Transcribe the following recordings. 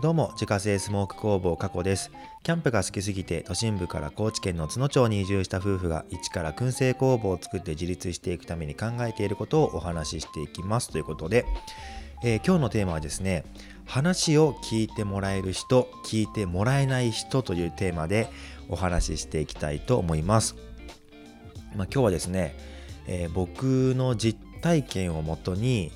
どうも自家製スモーク工房加古です。キャンプが好きすぎて都心部から高知県の津野町に移住した夫婦が一から燻製工房を作って自立していくために考えていることをお話ししていきますということで、えー、今日のテーマはですね話を聞いてもらえる人聞いてもらえない人というテーマでお話ししていきたいと思います、まあ、今日はですね、えー、僕の実体験をもとに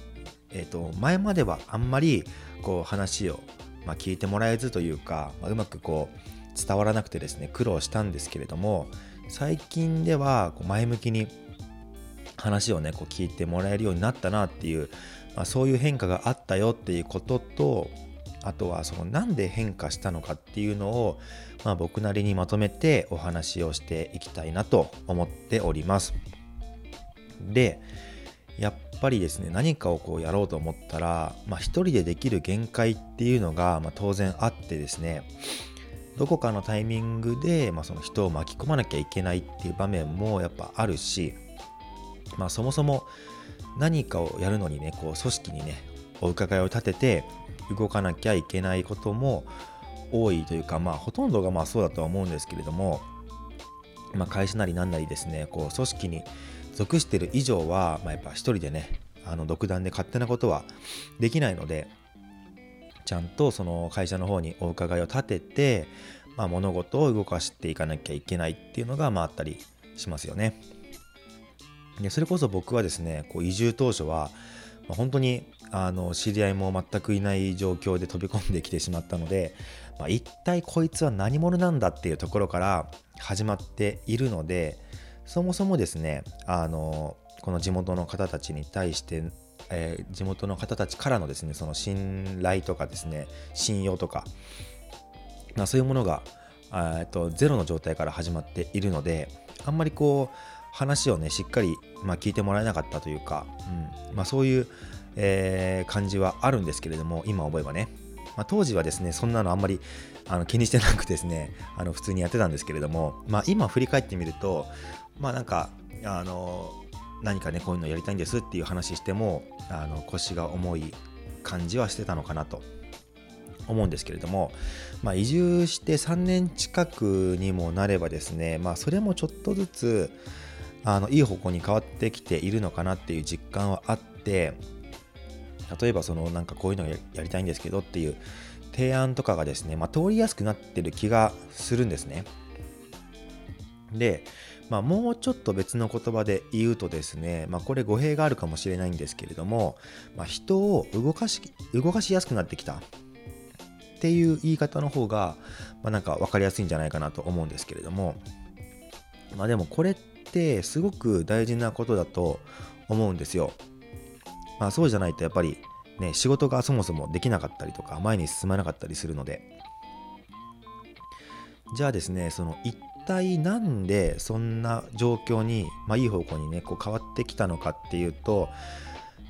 えーと前まではあんまりこう話をまあ、聞いてもらえずというか、まあ、うまくこう伝わらなくてですね苦労したんですけれども最近ではこう前向きに話をねこう聞いてもらえるようになったなっていう、まあ、そういう変化があったよっていうこととあとはそのなんで変化したのかっていうのを、まあ、僕なりにまとめてお話をしていきたいなと思っております。でやっぱりですね何かをこうやろうと思ったら、まあ、一人でできる限界っていうのが、まあ、当然あってですねどこかのタイミングで、まあ、その人を巻き込まなきゃいけないっていう場面もやっぱあるし、まあ、そもそも何かをやるのにねこう組織にねお伺いを立てて動かなきゃいけないことも多いというかまあほとんどがまあそうだとは思うんですけれども、まあ、会社なり何なりですねこう組織に属してる以上は、まあ、やっぱ一人でねあの独断で勝手なことはできないのでちゃんとその会社の方にお伺いを立てて、まあ、物事を動かしていかなきゃいけないっていうのが、まあ、あったりしますよね。でそれこそ僕はですねこう移住当初は、まあ、本当にあの知り合いも全くいない状況で飛び込んできてしまったので、まあ、一体こいつは何者なんだっていうところから始まっているのでそもそもですねあのこの地元の方たちに対して、えー、地元の方たちからのですねその信頼とかですね信用とか、まあ、そういうものがえとゼロの状態から始まっているのであんまりこう話をねしっかり、まあ、聞いてもらえなかったというか、うんまあ、そういう、えー、感じはあるんですけれども今思えばね、まあ、当時はですねそんなのあんまりあの気にしてなくですねあの普通にやってたんですけれども、まあ、今振り返ってみるとまあなんかあの何かねこういうのやりたいんですっていう話してもあの腰が重い感じはしてたのかなと思うんですけれども、まあ、移住して3年近くにもなればですね、まあ、それもちょっとずつあのいい方向に変わってきているのかなっていう実感はあって例えばそのなんかこういうのやりたいんですけどっていう提案とかがですね、まあ、通りやすくなってる気がするんですね。で、まあ、もうちょっと別の言葉で言うとですね、まあ、これ語弊があるかもしれないんですけれども、まあ、人を動かし動かしやすくなってきたっていう言い方の方が、まあ、なんか分かりやすいんじゃないかなと思うんですけれども、まあ、でもこれってすごく大事なことだと思うんですよ。まあ、そうじゃないとやっぱりね仕事がそもそもできなかったりとか前に進まなかったりするのでじゃあですねその一体なんでそんな状況に、まあ、いい方向にねこう変わってきたのかっていうと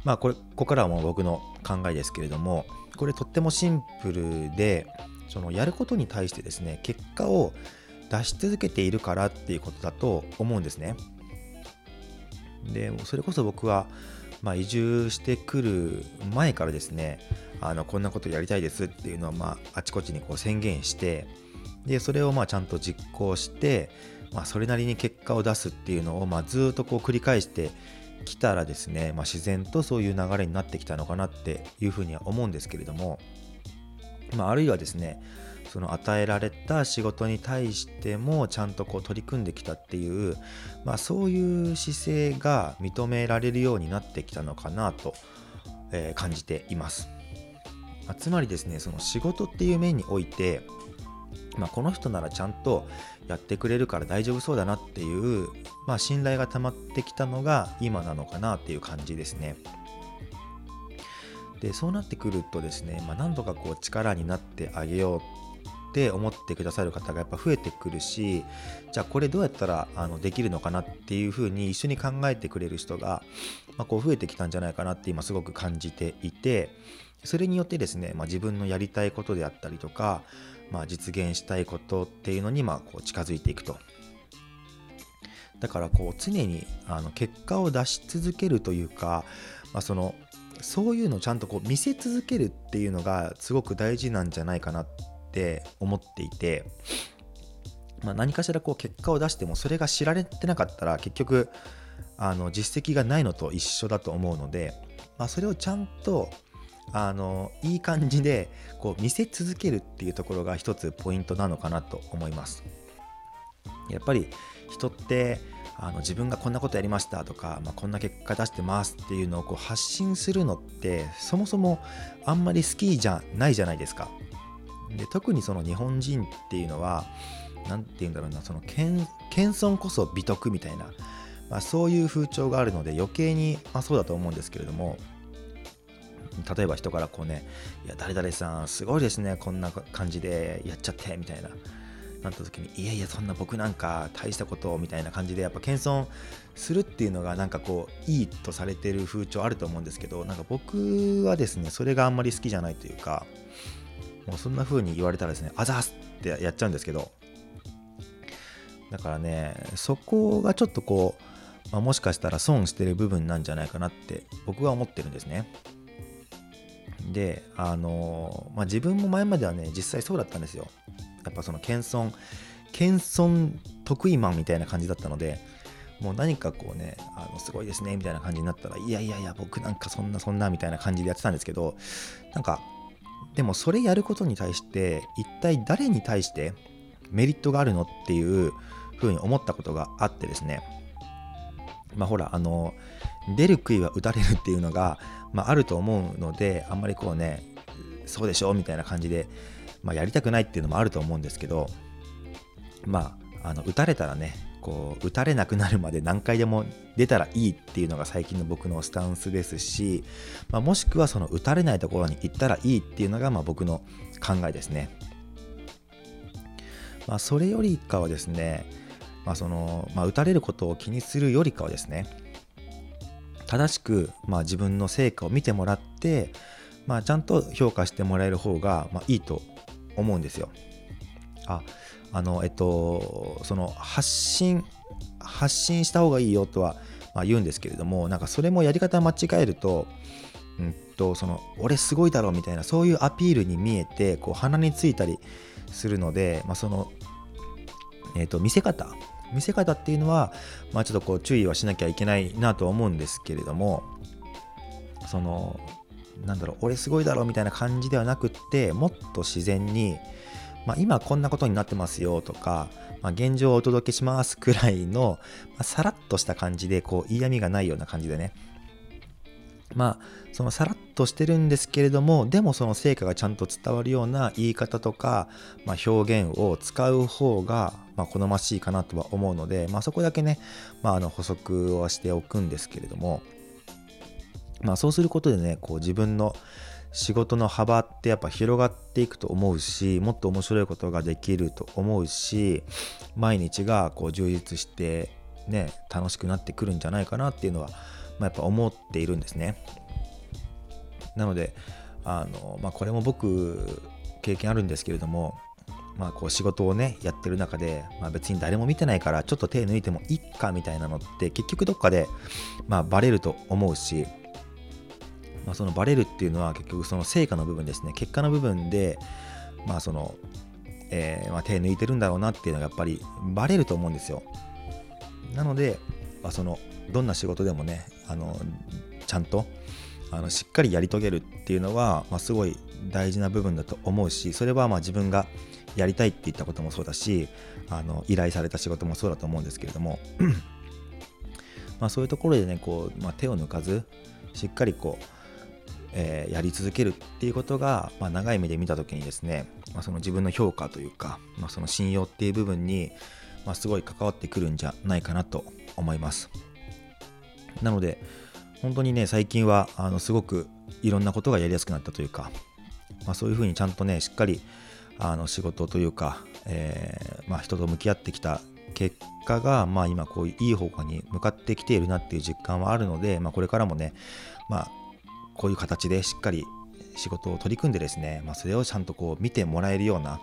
まあこれここからはもう僕の考えですけれどもこれとってもシンプルでそのやることに対してですね結果を出し続けているからっていうことだと思うんですね。でそれこそ僕は、まあ、移住してくる前からですねあのこんなことやりたいですっていうのは、まあ、あちこちにこう宣言してでそれをまあちゃんと実行して、まあ、それなりに結果を出すっていうのをまあずっとこう繰り返してきたらですね、まあ、自然とそういう流れになってきたのかなっていうふうには思うんですけれども、まあ、あるいはですねその与えられた仕事に対してもちゃんとこう取り組んできたっていう、まあ、そういう姿勢が認められるようになってきたのかなと、えー、感じています。まあ、つまりですねその仕事っていう面においてまあ、この人ならちゃんとやってくれるから大丈夫そうだなっていう、まあ、信頼が溜まってきたのが今なのかなっていう感じですね。でそうなってくるとですね、まあ、何とかこう力になってあげようって思ってくださる方がやっぱ増えてくるしじゃあこれどうやったらあのできるのかなっていうふうに一緒に考えてくれる人が、まあ、こう増えてきたんじゃないかなって今すごく感じていてそれによってですね、まあ、自分のやりたいことであったりとかまあ、実現したいことっていうのにまあこう近づいていくと。だからこう常にあの結果を出し続けるというか、まあ、そのそういうのをちゃんとこう見せ続けるっていうのがすごく大事なんじゃないかなって思っていて、まあ、何かしらこう結果を出してもそれが知られてなかったら結局あの実績がないのと一緒だと思うので、まあ、それをちゃんとあのいい感じでこう見せ続けるっていうところが一つポイントなのかなと思います。やっぱり人ってあの自分がこんなことやりましたとか、まあ、こんな結果出してますっていうのをこう発信するのってそもそもあんまり好きじゃないじゃないですか。で特にその日本人っていうのは何て言うんだろうなその謙遜こそ美徳みたいな、まあ、そういう風潮があるので余計に、まあ、そうだと思うんですけれども例えば人からこうね「いや誰々さんすごいですねこんな感じでやっちゃって」みたいななった時に「いやいやそんな僕なんか大したこと」みたいな感じでやっぱ謙遜するっていうのがなんかこういいとされてる風潮あると思うんですけどなんか僕はですねそれがあんまり好きじゃないというかもうそんな風に言われたらですね「あざーす!」ってやっちゃうんですけどだからねそこがちょっとこう、まあ、もしかしたら損してる部分なんじゃないかなって僕は思ってるんですね。であのまあ、自分も前まではね実際そうだったんですよ。やっぱその謙遜謙遜得意マンみたいな感じだったのでもう何かこうねあのすごいですねみたいな感じになったらいやいやいや僕なんかそんなそんなみたいな感じでやってたんですけどなんかでもそれやることに対して一体誰に対してメリットがあるのっていうふうに思ったことがあってですねまあほらあの出る杭は打たれるっていうのが、まあ、あると思うのであんまりこうねそうでしょうみたいな感じでまあ、やりたくないっていうのもあると思うんですけどまああの打たれたらねこう打たれなくなるまで何回でも出たらいいっていうのが最近の僕のスタンスですし、まあ、もしくはその打たれないところに行ったらいいっていうのがまあ僕の考えですね。まあ、それよりかはですね、まあそのまあ、打たれることを気にするよりかはですね正しくまあ自分の成果を見てもらって、まあ、ちゃんと評価してもらえる方がまあいいと思うんですよ。ああのえっとその発信発信した方がいいよとは、まあ、言うんですけれどもなんかそれもやり方間違えると,、うんとその俺すごいだろうみたいなそういうアピールに見えてこう鼻についたりするので、まあ、その、えっと見せ方見せ方っていうのは、まあ、ちょっとこう注意はしなきゃいけないなとは思うんですけれどもそのなんだろう俺すごいだろうみたいな感じではなくってもっと自然に、まあ、今こんなことになってますよとか、まあ、現状をお届けしますくらいの、まあ、さらっとした感じでこう嫌味がないような感じでね。まあそのさらっとしてるんですけれどもでもその成果がちゃんと伝わるような言い方とか、まあ、表現を使う方が、まあ、好ましいかなとは思うので、まあ、そこだけね、まあ、の補足はしておくんですけれどもまそうすることでねこう自分の仕事の幅ってやっぱ広がっていくと思うしもっと面白いことができると思うし毎日がこう充実してね楽しくなってくるんじゃないかなっていうのは、ま、やっぱ思っているんですね。なのであの、まあ、これも僕経験あるんですけれどもまあ、こう仕事をねやってる中で、まあ、別に誰も見てないからちょっと手抜いてもいっかみたいなのって結局どっかで、まあ、バレると思うしまあ、そのバレるっていうのは結局その成果の部分ですね。結果の部分でまあその、えー、まあ、手抜いてるんだろうなっていうのがやっぱりバレると思うんですよ。なので、まあ、そのどんな仕事でもねあのちゃんとあのしっかりやり遂げるっていうのは、まあ、すごい大事な部分だと思うしそれはまあ自分がやりたいって言ったこともそうだしあの依頼された仕事もそうだと思うんですけれども。まあそういうところでねこう、まあ、手を抜かずしっかりこうえー、やり続けるっていうことが、まあ、長い目で見た時にですね、まあ、その自分の評価というか、まあ、その信用っていう部分に、ま、すごい関わってくるんじゃないかなと思います。なので本当にね最近はあのすごくいろんなことがやりやすくなったというか、まあ、そういうふうにちゃんとねしっかりあの仕事というか、えーまあ、人と向き合ってきた結果が、まあ、今こういういい方向に向かってきているなっていう実感はあるので、まあ、これからもね、まあ、こういう形でしっかり仕事を取り組んでですね、まあ、それをちゃんとこう見てもらえるような、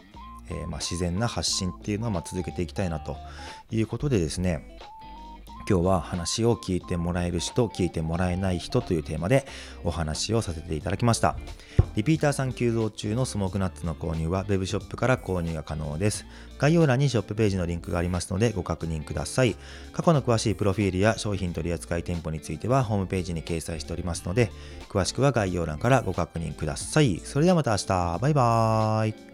えー、ま自然な発信っていうのはま続けていきたいなということでですね今日は話を聞いてもらえる人聞いてもらえない人というテーマでお話をさせていただきました。リピーターさん急増中のスモークナッツの購入は Web ショップから購入が可能です。概要欄にショップページのリンクがありますのでご確認ください。過去の詳しいプロフィールや商品取扱店舗についてはホームページに掲載しておりますので詳しくは概要欄からご確認ください。それではまた明日。バイバーイ。